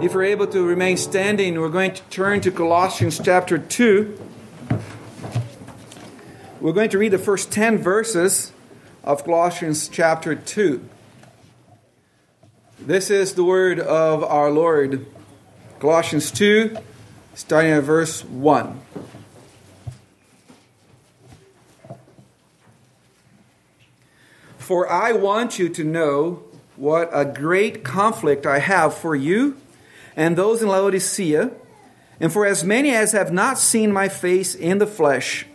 If we're able to remain standing, we're going to turn to Colossians chapter 2. We're going to read the first 10 verses of Colossians chapter 2. This is the word of our Lord. Colossians 2, starting at verse 1. For I want you to know what a great conflict I have for you and those in Laodicea, and for as many as have not seen my face in the flesh,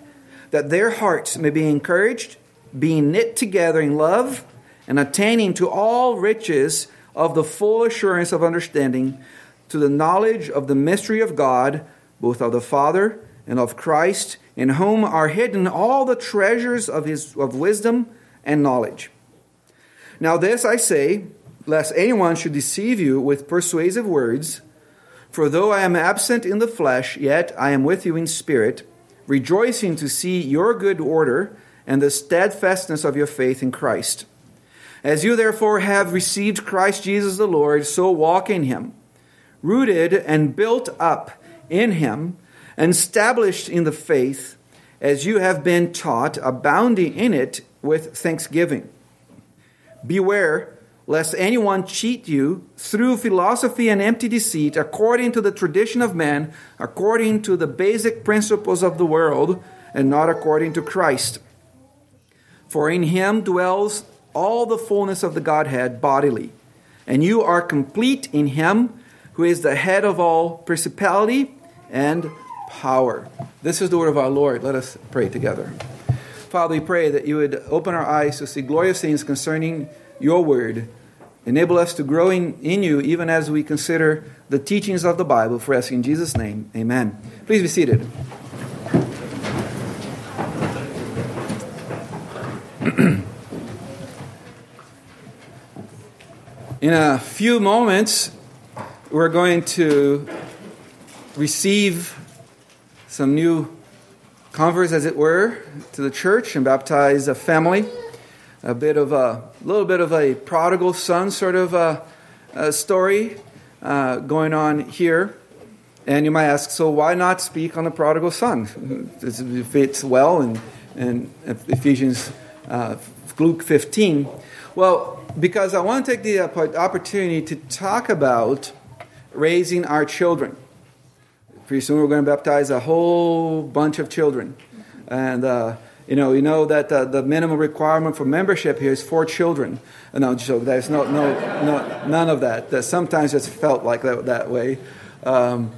that their hearts may be encouraged, being knit together in love, and attaining to all riches of the full assurance of understanding, to the knowledge of the mystery of God, both of the Father and of Christ, in whom are hidden all the treasures of his of wisdom and knowledge. Now this I say, lest anyone should deceive you with persuasive words. For though I am absent in the flesh, yet I am with you in spirit, rejoicing to see your good order and the steadfastness of your faith in Christ. As you therefore have received Christ Jesus the Lord, so walk in him, rooted and built up in him, and established in the faith, as you have been taught, abounding in it with thanksgiving. Beware lest anyone cheat you through philosophy and empty deceit, according to the tradition of men, according to the basic principles of the world, and not according to Christ. For in him dwells all the fullness of the Godhead bodily, and you are complete in him who is the head of all principality and power. This is the word of our Lord. Let us pray together. Father, we pray that you would open our eyes to see glorious things concerning your word. Enable us to grow in, in you even as we consider the teachings of the Bible. For us in Jesus' name, amen. Please be seated. in a few moments, we're going to receive some new converts, as it were, to the church and baptize a family a bit of a little bit of a prodigal son sort of a, a story uh, going on here. And you might ask, so why not speak on the prodigal son? It fits well in, in Ephesians, uh, Luke 15. Well, because I want to take the opportunity to talk about raising our children. Pretty soon we're going to baptize a whole bunch of children. And uh, you know, you know that uh, the minimum requirement for membership here is four children. Uh, no, so there's no, no, no, none of that. that sometimes it's felt like that, that way. Um,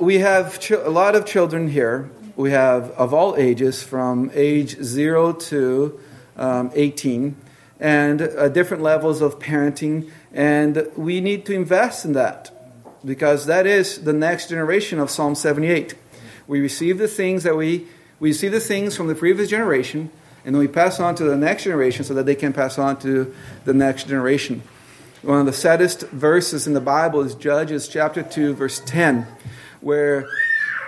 we have ch- a lot of children here. We have of all ages, from age zero to um, 18, and uh, different levels of parenting. And we need to invest in that because that is the next generation of Psalm 78. We receive the things that we we see the things from the previous generation, and then we pass on to the next generation so that they can pass on to the next generation. One of the saddest verses in the Bible is Judges chapter 2, verse 10, where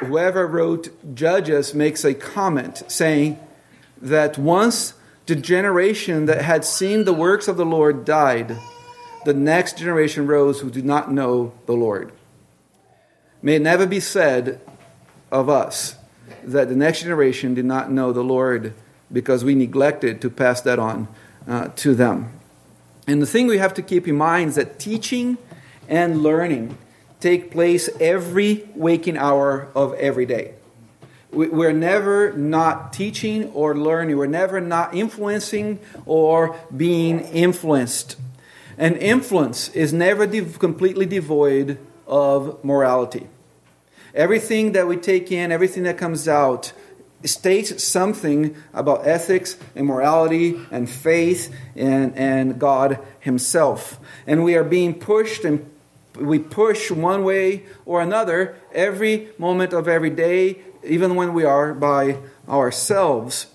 whoever wrote Judges makes a comment saying that once the generation that had seen the works of the Lord died, the next generation rose who did not know the Lord. May it never be said of us that the next generation did not know the Lord because we neglected to pass that on uh, to them. And the thing we have to keep in mind is that teaching and learning take place every waking hour of every day. We're never not teaching or learning. We're never not influencing or being influenced. And influence is never de- completely devoid of morality. Everything that we take in, everything that comes out, states something about ethics and morality and faith and, and God Himself. And we are being pushed and we push one way or another every moment of every day, even when we are by ourselves.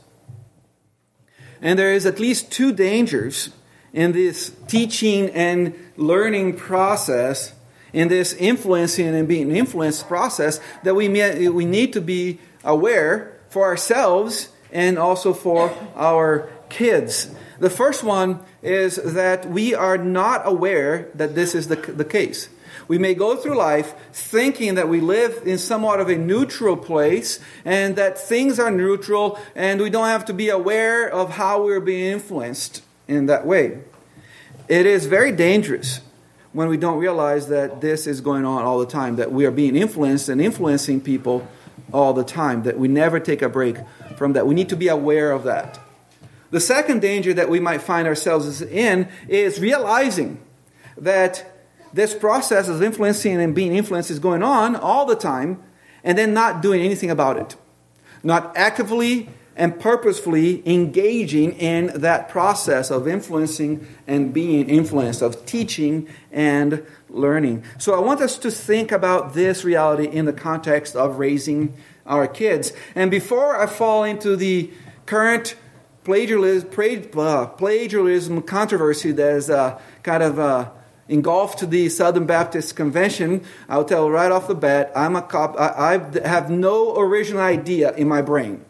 And there is at least two dangers in this teaching and learning process in this influencing and being influenced process that we, may, we need to be aware for ourselves and also for our kids. The first one is that we are not aware that this is the, the case. We may go through life thinking that we live in somewhat of a neutral place and that things are neutral and we don't have to be aware of how we're being influenced in that way. It is very dangerous when we don't realize that this is going on all the time, that we are being influenced and influencing people all the time, that we never take a break from that. We need to be aware of that. The second danger that we might find ourselves in is realizing that this process of influencing and being influenced is going on all the time and then not doing anything about it. Not actively and purposefully engaging in that process of influencing and being influenced, of teaching and learning. So I want us to think about this reality in the context of raising our kids. And before I fall into the current plagiarism, uh, plagiarism controversy that is uh, kind of uh, engulfed the Southern Baptist Convention, I'll tell right off the bat, I'm a cop. I, I have no original idea in my brain.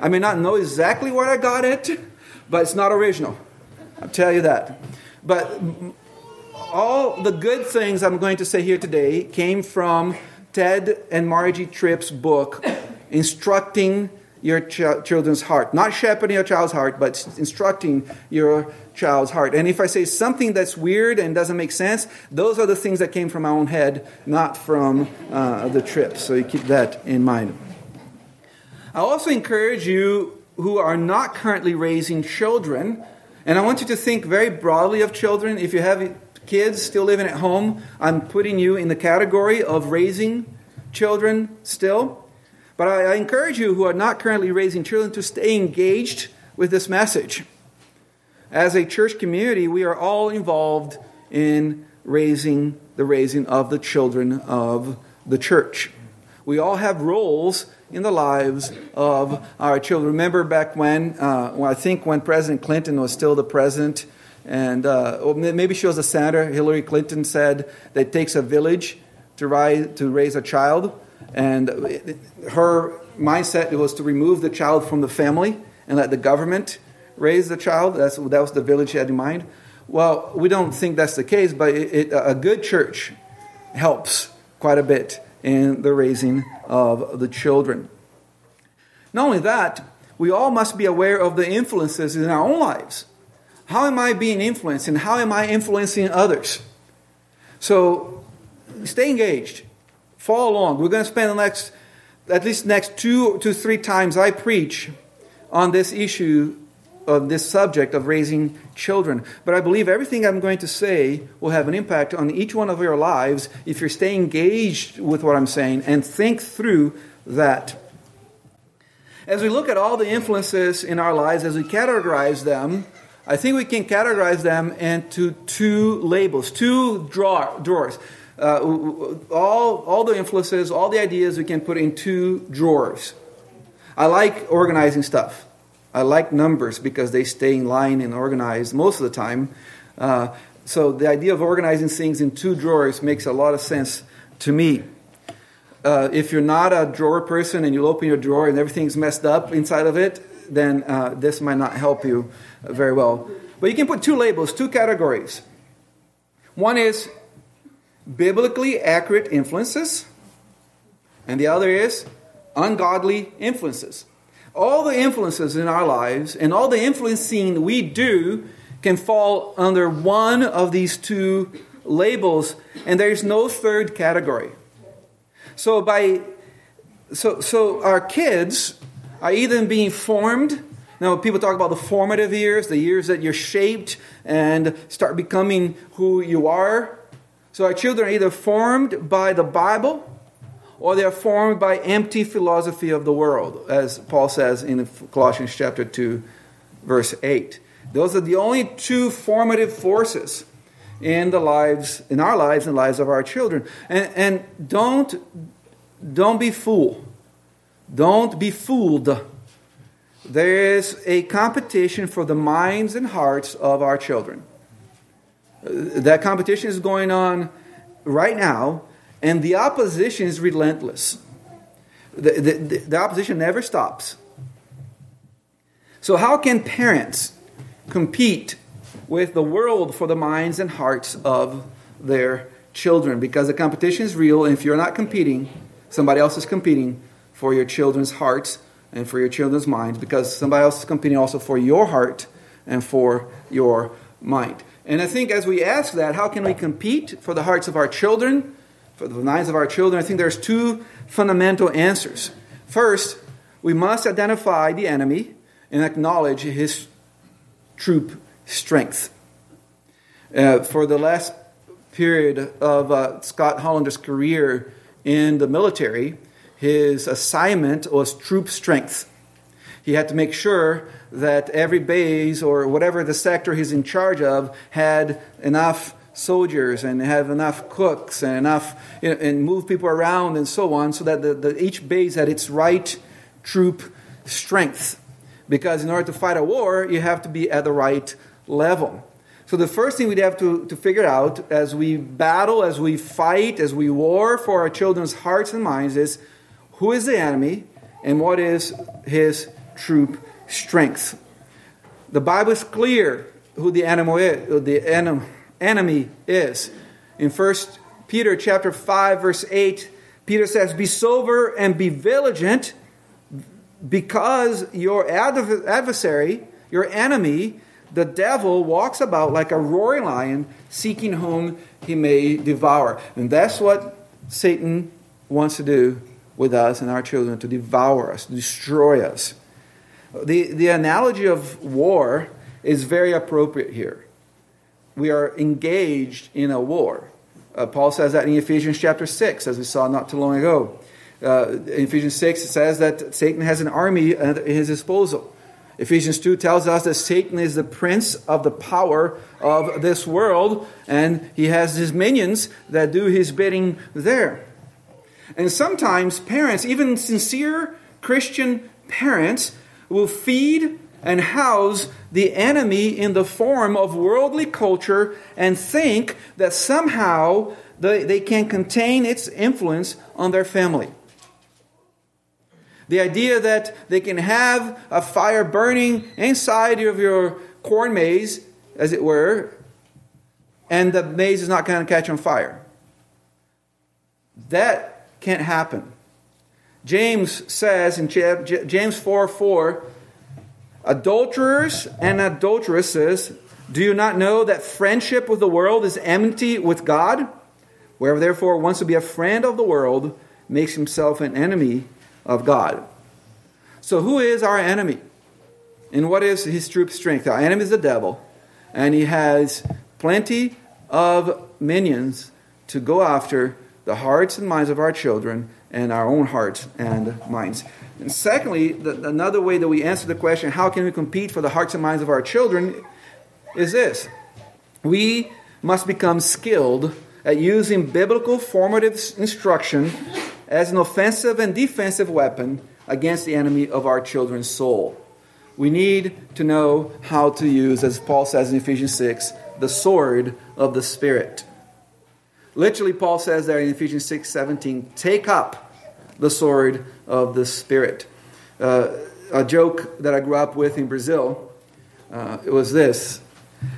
I may not know exactly where I got it, but it's not original. I'll tell you that. But all the good things I'm going to say here today came from Tedd and Margy Tripp's book, Instructing Your Ch- Children's Heart. Not shepherding your child's heart, but instructing your child's heart. And if I say something that's weird and doesn't make sense, those are the things that came from my own head, not from uh, the Tripp. So you keep that in mind. I also encourage you who are not currently raising children, and I want you to think very broadly of children. If you have kids still living at home, I'm putting you in the category of raising children still. But I, I encourage you who are not currently raising children to stay engaged with this message. As a church community, we are all involved in raising the raising of the children of the church. We all have roles in the lives of our children. Remember back when, uh, well, I think when President Clinton was still the president, and uh, maybe she was a senator, Hillary Clinton said that it takes a village to, rise, to raise a child. And her mindset was to remove the child from the family and let the government raise the child. That's, that was the village she had in mind. Well, we don't think that's the case, but it, it, a good church helps quite a bit in the raising of the children. Not only that, we all must be aware of the influences in our own lives. How am I being influenced and how am I influencing others? So stay engaged. Follow along. We're going to spend the next, at least next two to three times I preach on this issue of this subject of raising children. But I believe everything I'm going to say will have an impact on each one of your lives if you're staying engaged with what I'm saying and think through that. As we look at all the influences in our lives, as we categorize them, I think we can categorize them into two labels, two drawer, drawers. Uh, all, all the influences, all the ideas we can put in two drawers. I like organizing stuff. I like numbers because they stay in line and organized most of the time. Uh, so the idea of organizing things in two drawers makes a lot of sense to me. Uh, if you're not a drawer person and you open your drawer and everything's messed up inside of it, then uh, this might not help you very well. But you can put two labels, two categories. One is biblically accurate influences, and the other is ungodly influences all the influences in our lives and all the influencing we do can fall under one of these two labels, and there's no third category. So by so so our kids are either being formed. Now people talk about the formative years, the years that you're shaped and start becoming who you are. So our children are either formed by the Bible or they are formed by empty philosophy of the world, as Paul says in Colossians chapter 2, verse 8. Those are the only two formative forces in the lives, in our lives and lives of our children. And, and don't, don't be fooled. Don't be fooled. There is a competition for the minds and hearts of our children. Uh, that competition is going on right now and the opposition is relentless. The, the, the, opposition never stops. So, how can parents compete with the world for the minds and hearts of their children because the competition is real. And if you're not competing, somebody else is competing for your children's hearts and for your children's minds because somebody else is competing also for your heart and for your mind. And I think as we ask that, how can we compete for the hearts of our children, for the minds of our children? I think there's two fundamental answers. First, we must identify the enemy and acknowledge his troop strength. Uh, for the last period of uh, Scott Hollander's career in the military, his assignment was troop strength. He had to make sure that every base or whatever the sector he's in charge of had enough soldiers and have enough cooks and enough you know, and move people around and so on so that the, the, each base had its right troop strength. Because in order to fight a war you have to be at the right level. So the first thing we'd have to, to figure out as we battle as we fight as we war for our children's hearts and minds is who is the enemy and what is his troop strength? The bible is clear who the enemy is, the enemy enemy is. In 1 Peter chapter 5 verse 8, Peter says, "Be sober and be vigilant because your adversary, your enemy, the devil walks about like a roaring lion seeking whom he may devour." And that's what Satan wants to do with us and our children to devour us, destroy us. The, the analogy of war is very appropriate here we are engaged in a war. Uh, Paul says that in Ephesians chapter 6, as we saw not too long ago. Uh, in Ephesians 6, it says that Satan has an army at his disposal. Ephesians 2 tells us that Satan is the prince of the power of this world, and he has his minions that do his bidding there. And sometimes parents, even sincere Christian parents, will feed and house the enemy in the form of worldly culture and think that somehow they, they can contain its influence on their family. The idea that they can have a fire burning inside of your corn maze, as it were, and the maze is not going to catch on fire. That can't happen. James says in James 4 4, Adulterers and adulteresses, do you not know that friendship with the world is enmity with God? Whoever therefore wants to be a friend of the world makes himself an enemy of God. So, who is our enemy? And what is his troop strength? Our enemy is the devil, and he has plenty of minions to go after the hearts and minds of our children and our own hearts and minds. And secondly, the, another way that we answer the question, how can we compete for the hearts and minds of our children, is this. We must become skilled at using biblical formative instruction as an offensive and defensive weapon against the enemy of our children's soul. We need to know how to use, as Paul says in Ephesians 6, the sword of the Spirit. Literally, Paul says there in Ephesians 6 17, take up the sword of the Spirit. Uh, a joke that I grew up with in Brazil uh, it was this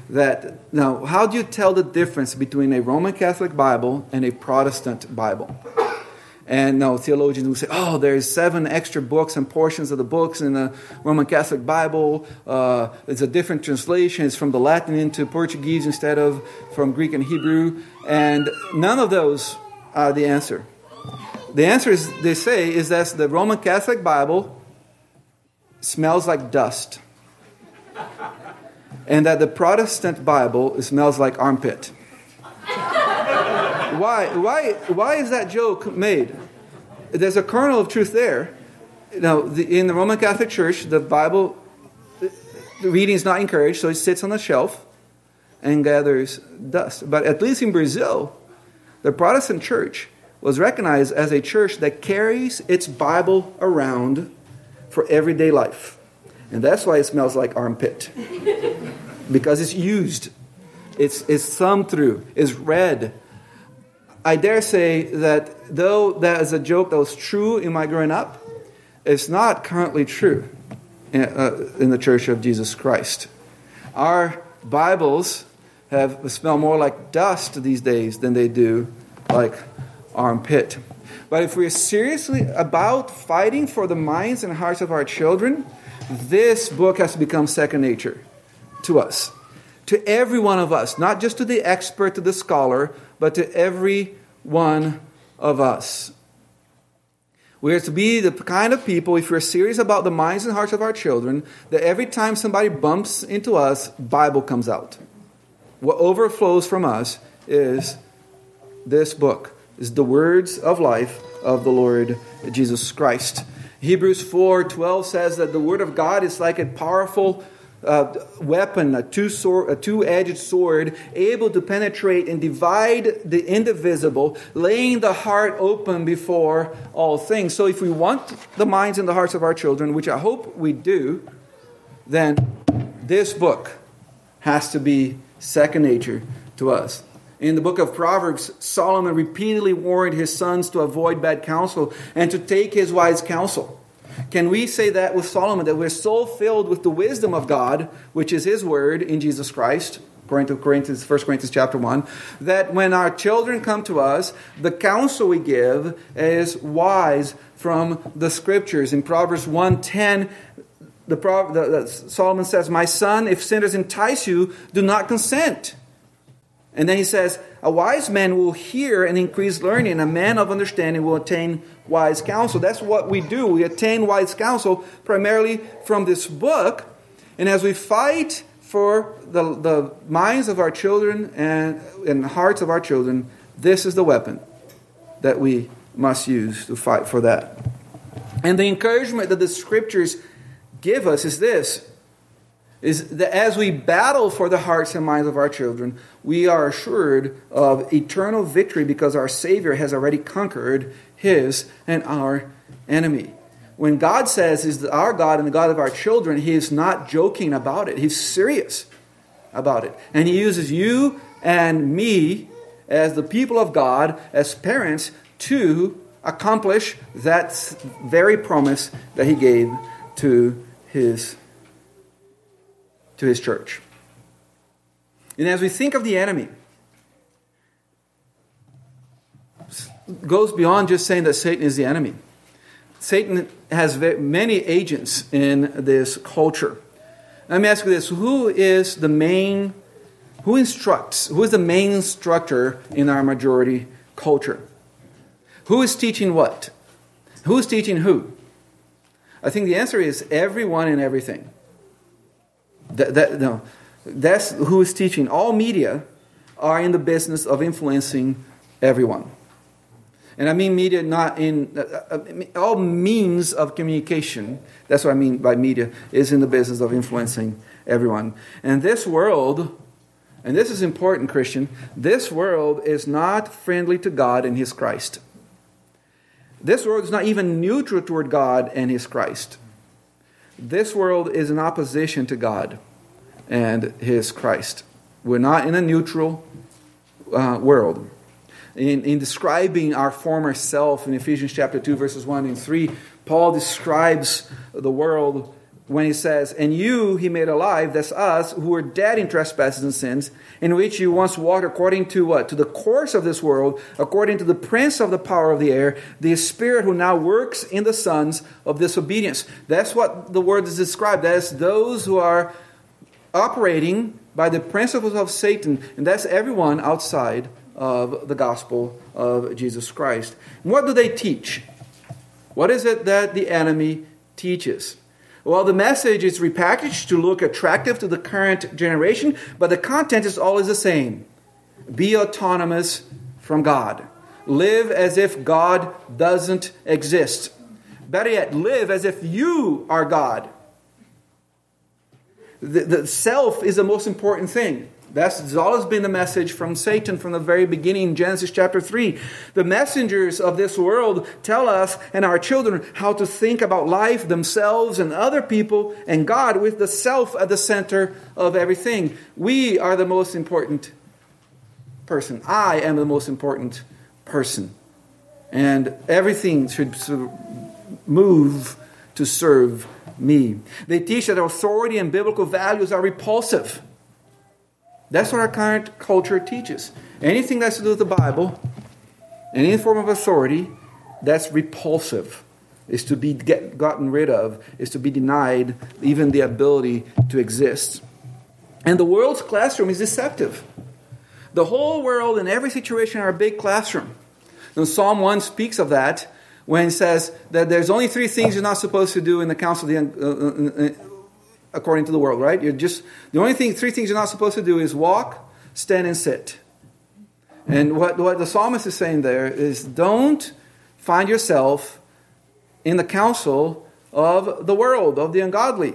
that now how do you tell the difference between a roman catholic bible and a protestant bible and now theologians will say oh there's seven extra books and portions of the books in the roman catholic bible uh, it's a different translation it's from the latin into portuguese instead of from greek and hebrew and none of those are the answer the answer is, they say, is that the Roman Catholic Bible smells like dust. And that the Protestant Bible smells like armpit. Why, why, why is that joke made? There's a kernel of truth there. Now, the, in the Roman Catholic Church, the Bible the reading is not encouraged, so it sits on the shelf and gathers dust. But at least in Brazil, the Protestant church was recognized as a church that carries its Bible around for everyday life. And that's why it smells like armpit. because it's used, it's, it's thumbed through, it's read. I dare say that though that is a joke that was true in my growing up, it's not currently true in, uh, in the Church of Jesus Christ. Our Bibles have smell more like dust these days than they do like armpit. But if we're seriously about fighting for the minds and hearts of our children, this book has become second nature to us, to every one of us, not just to the expert, to the scholar, but to every one of us. We are to be the kind of people, if we're serious about the minds and hearts of our children, that every time somebody bumps into us, Bible comes out. What overflows from us is this book, is the words of life of the Lord Jesus Christ. Hebrews 4 12 says that the Word of God is like a powerful uh, weapon, a two a two-edged sword, able to penetrate and divide the indivisible, laying the heart open before all things. So, if we want the minds and the hearts of our children, which I hope we do, then this book has to be second nature to us. In the book of Proverbs, Solomon repeatedly warned his sons to avoid bad counsel and to take his wise counsel. Can we say that with Solomon, that we're so filled with the wisdom of God, which is his word in Jesus Christ, according to Corinthians, 1 Corinthians chapter 1, that when our children come to us, the counsel we give is wise from the scriptures. In Proverbs 1.10, the, the, the, Solomon says, My son, if sinners entice you, do not consent. And then he says, A wise man will hear and increase learning, a man of understanding will attain wise counsel. That's what we do. We attain wise counsel primarily from this book. And as we fight for the, the minds of our children and, and hearts of our children, this is the weapon that we must use to fight for that. And the encouragement that the scriptures give us is this is that as we battle for the hearts and minds of our children, we are assured of eternal victory because our Savior has already conquered his and our enemy. When God says He's our God and the God of our children, He is not joking about it. He's serious about it. And He uses you and me as the people of God, as parents, to accomplish that very promise that He gave to His to his church. And as we think of the enemy, goes beyond just saying that Satan is the enemy. Satan has many agents in this culture. Let me ask you this who is the main, who instructs, who is the main instructor in our majority culture? Who is teaching what? Who is teaching who? I think the answer is everyone and everything. That, that, no, that's who is teaching. All media are in the business of influencing everyone. And I mean media not in, uh, uh, all means of communication, that's what I mean by media, is in the business of influencing everyone. And this world, and this is important, Christian, this world is not friendly to God and His Christ. This world is not even neutral toward God and His Christ. This world is in opposition to God and His Christ. We're not in a neutral uh, world. In, in describing our former self in Ephesians chapter 2, verses 1 and 3, Paul describes the world when he says, And you he made alive, that's us, who were dead in trespasses and sins, in which you once walked according to what? To the course of this world, according to the prince of the power of the air, the spirit who now works in the sons of disobedience. That's what the word is described as those who are operating by the principles of Satan, and that's everyone outside of the gospel of Jesus Christ. what do they teach? What is it that the enemy teaches? Well, the message is repackaged to look attractive to the current generation, but the content is always the same be autonomous from God. Live as if God doesn't exist. Better yet, live as if you are God. The, the self is the most important thing. That's always been the message from Satan from the very beginning, Genesis chapter 3. The messengers of this world tell us and our children how to think about life, themselves, and other people, and God with the self at the center of everything. We are the most important person. I am the most important person. And everything should move to serve me. They teach that authority and biblical values are repulsive That's what our current culture teaches. Anything that's to do with the Bible, any form of authority, that's repulsive, is to be get, gotten rid of, is to be denied even the ability to exist. And the world's classroom is deceptive. The whole world and every situation are a big classroom. And Psalm 1 speaks of that when it says that there's only three things you're not supposed to do in the council of the, uh, uh, uh according to the world, right? You're just the only thing, three things you're not supposed to do is walk, stand, and sit. And what, what the psalmist is saying there is don't find yourself in the counsel of the world, of the ungodly.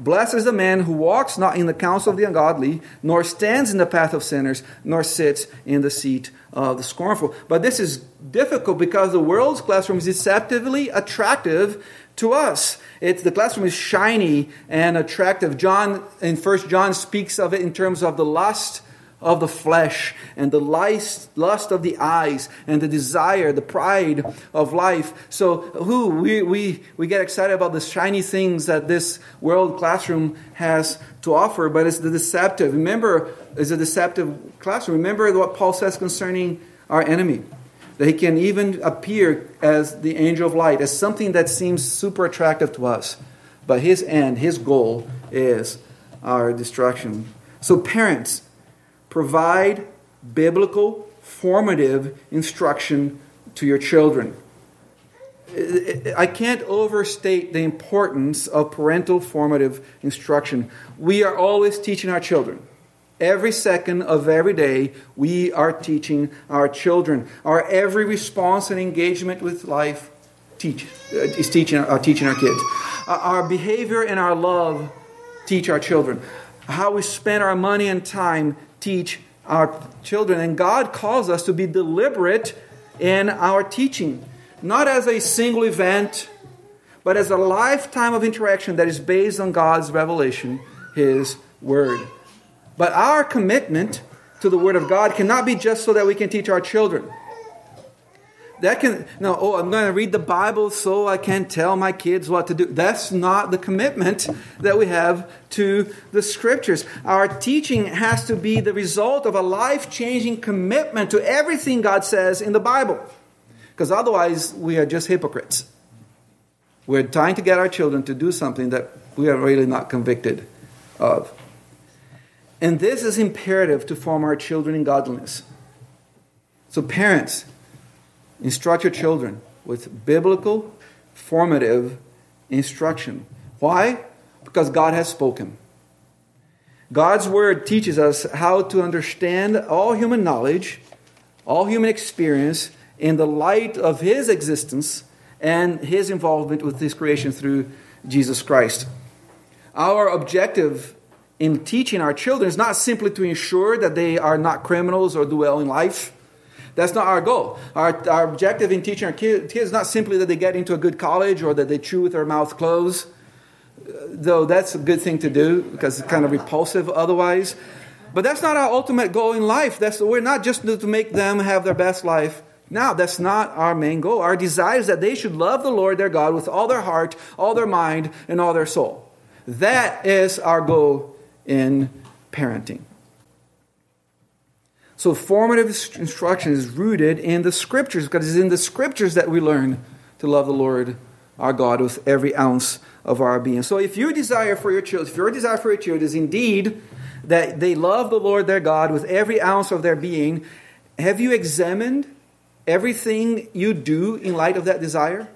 Blessed is the man who walks not in the counsel of the ungodly, nor stands in the path of sinners, nor sits in the seat of the scornful. But this is difficult because the world's classroom is deceptively attractive to us. It's, the classroom is shiny and attractive. John, in First John, speaks of it in terms of the lust of the flesh and the lust, lust of the eyes and the desire, the pride of life. So, who we, we, we get excited about the shiny things that this world classroom has to offer, but it's the deceptive. Remember, it's a deceptive classroom. Remember what Paul says concerning our enemy that he can even appear as the angel of light, as something that seems super attractive to us. But his end, his goal is our destruction. So, parents, provide biblical, formative instruction to your children. I can't overstate the importance of parental formative instruction. We are always teaching our children. Every second of every day, we are teaching our children. Our every response and engagement with life teach, uh, is teaching, uh, teaching our kids. Uh, our behavior and our love teach our children. How we spend our money and time teach our children. And God calls us to be deliberate in our teaching, not as a single event, but as a lifetime of interaction that is based on God's revelation, His Word. But our commitment to the Word of God cannot be just so that we can teach our children. That can, no, oh, I'm going to read the Bible so I can tell my kids what to do. That's not the commitment that we have to the Scriptures. Our teaching has to be the result of a life changing commitment to everything God says in the Bible. Because otherwise, we are just hypocrites. We're trying to get our children to do something that we are really not convicted of. And this is imperative to form our children in godliness. So, parents, instruct your children with biblical, formative instruction. Why? Because God has spoken. God's word teaches us how to understand all human knowledge, all human experience in the light of His existence and His involvement with His creation through Jesus Christ. Our objective in teaching our children is not simply to ensure that they are not criminals or do well in life. That's not our goal. Our, our objective in teaching our kids is not simply that they get into a good college or that they chew with their mouth closed, though that's a good thing to do because it's kind of repulsive otherwise. But that's not our ultimate goal in life. That's, we're not just to make them have their best life. Now, that's not our main goal. Our desire is that they should love the Lord their God with all their heart, all their mind, and all their soul. That is our goal in parenting. So, formative instruction is rooted in the scriptures because it's in the scriptures that we learn to love the Lord our God with every ounce of our being. So, if your desire for your children, if your desire for your children is indeed that they love the Lord their God with every ounce of their being, have you examined everything you do in light of that desire?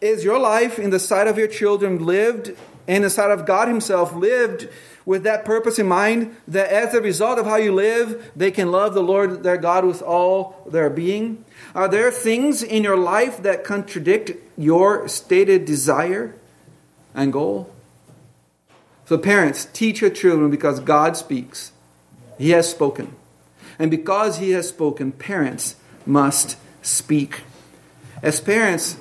Is your life in the sight of your children lived and the sight of God Himself lived with that purpose in mind that as a result of how you live, they can love the Lord their God with all their being? Are there things in your life that contradict your stated desire and goal? So, parents, teach your children because God speaks. He has spoken. And because He has spoken, parents must speak. As parents,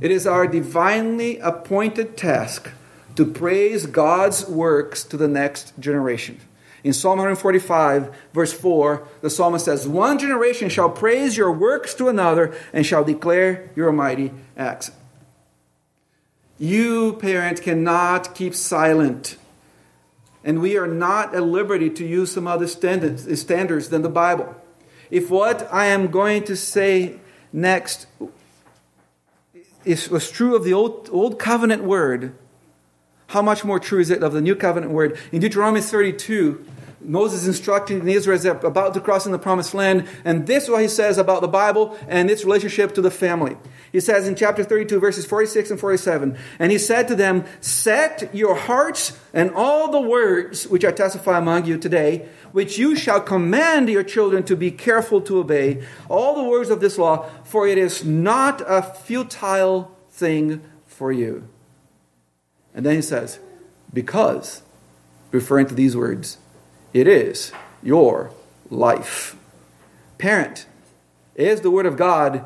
it is our divinely appointed task to praise God's works to the next generation. In Psalm 145, verse 4, the psalmist says, One generation shall praise your works to another and shall declare your mighty acts. You, parent, cannot keep silent And we are not at liberty to use some other standards, than the Bible. If what I am going to say next is, was true of the old, old covenant word, how much more true is it of the new covenant word? In Deuteronomy 32, Moses instructing the Israelites about to cross in the promised land, and this is what he says about the Bible and its relationship to the family. He says in chapter 32, verses 46 and 47, and he said to them, Set your hearts and all the words which I testify among you today, which you shall command your children to be careful to obey, all the words of this law, for it is not a futile thing for you. And then he says, Because, referring to these words, it is your life. Parent, is the Word of God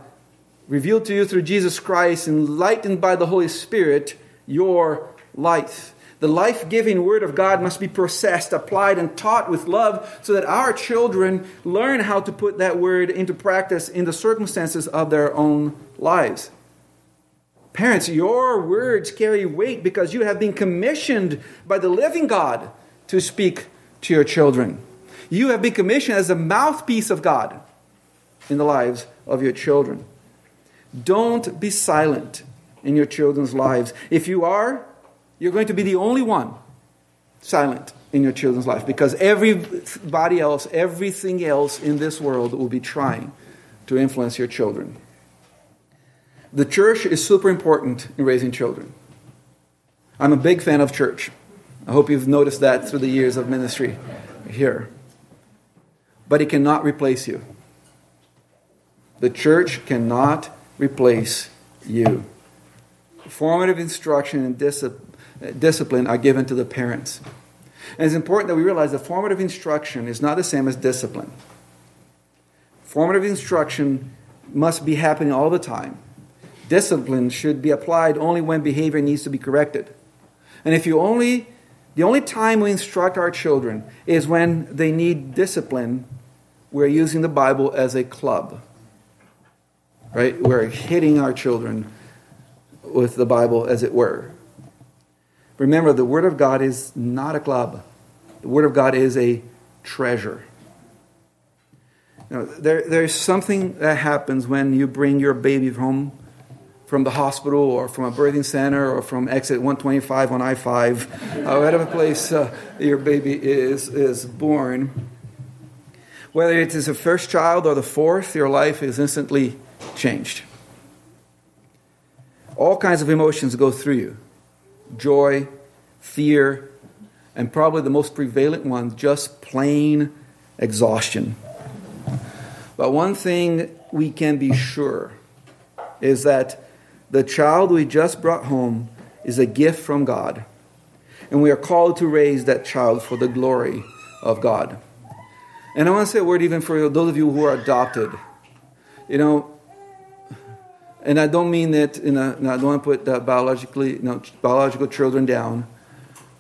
revealed to you through Jesus Christ, enlightened by the Holy Spirit, your life. The life giving Word of God must be processed, applied, and taught with love so that our children learn how to put that Word into practice in the circumstances of their own lives. Parents, your words carry weight because you have been commissioned by the living God to speak to your children. You have been commissioned as a mouthpiece of God in the lives of your children. Don't be silent in your children's lives. If you are, you're going to be the only one silent in your children's life because everybody else, everything else in this world will be trying to influence your children. The church is super important in raising children. I'm a big fan of church. I hope you've noticed that through the years of ministry here. But it cannot replace you. The church cannot replace you. Formative instruction and discipline are given to the parents. And it's important that we realize that formative instruction is not the same as discipline. Formative instruction must be happening all the time. Discipline should be applied only when behavior needs to be corrected. And if you only the only time we instruct our children is when they need discipline. We're using the Bible as a club. Right? We're hitting our children with the Bible, as it were. Remember, the Word of God is not a club, the Word of God is a treasure. Now, there, there's something that happens when you bring your baby home from the hospital or from a birthing center or from exit 125 on I 5, uh, whatever place uh, your baby is, is born. Whether it is the first child or the fourth, your life is instantly changed. All kinds of emotions go through you joy, fear, and probably the most prevalent one, just plain exhaustion. But one thing we can be sure is that the child we just brought home is a gift from God, and we are called to raise that child for the glory of God. And I want to say a word even for those of you who are adopted. You know, and I don't mean that in a, no, I don't want to put biologically, you know, biological children down,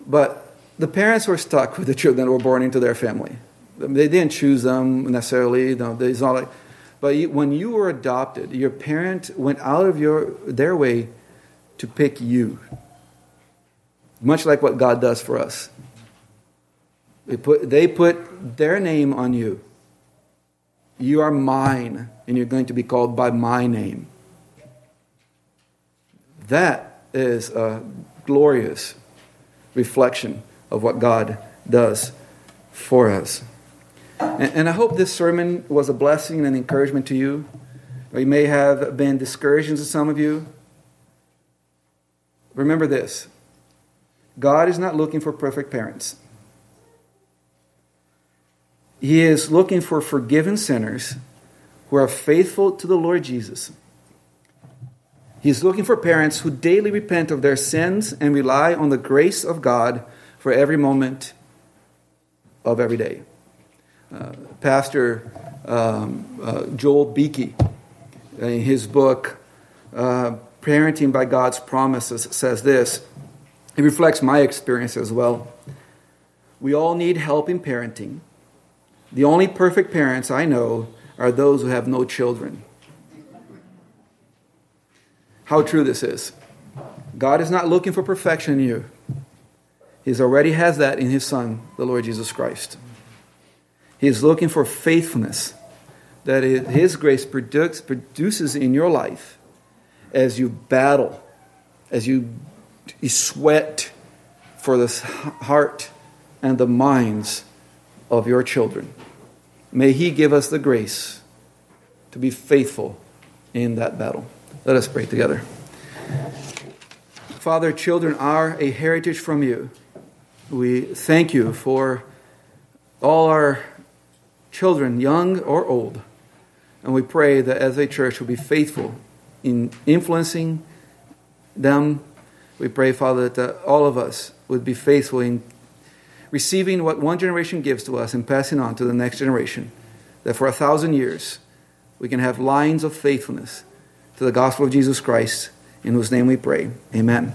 but the parents were stuck with the children that were born into their family. They didn't choose them necessarily. You know, it's not like but when you were adopted, your parent went out of your, their way to pick you. Much like what God does for us. They put, they put their name on you. You are mine, and you're going to be called by my name. That is a glorious reflection of what God does for us. And, and I hope this sermon was a blessing and encouragement to you. It may have been discouraging to some of you. Remember this God is not looking for perfect parents. He is looking for forgiven sinners who are faithful to the Lord Jesus. He is looking for parents who daily repent of their sins and rely on the grace of God for every moment of every day. Uh, Pastor um, uh, Joel Beeke, in his book, uh, Parenting by God's Promises, says this. It reflects my experience as well. We all need help in parenting. The only perfect parents I know are those who have no children. How true this is. God is not looking for perfection in you. He already has that in His Son, the Lord Jesus Christ. He is looking for faithfulness that His grace produces in your life as you battle, as you, sweat for the heart and the minds of your children. May He give us the grace to be faithful in that battle. Let us pray together. Father, children are a heritage from you. We thank you for all our children, young or old. And we pray that as a church we'll be faithful in influencing them. We pray, Father, that uh, all of us would be faithful in receiving what one generation gives to us and passing on to the next generation. That for a thousand years we can have lines of faithfulness to the gospel of Jesus Christ, in whose name we pray. Amen.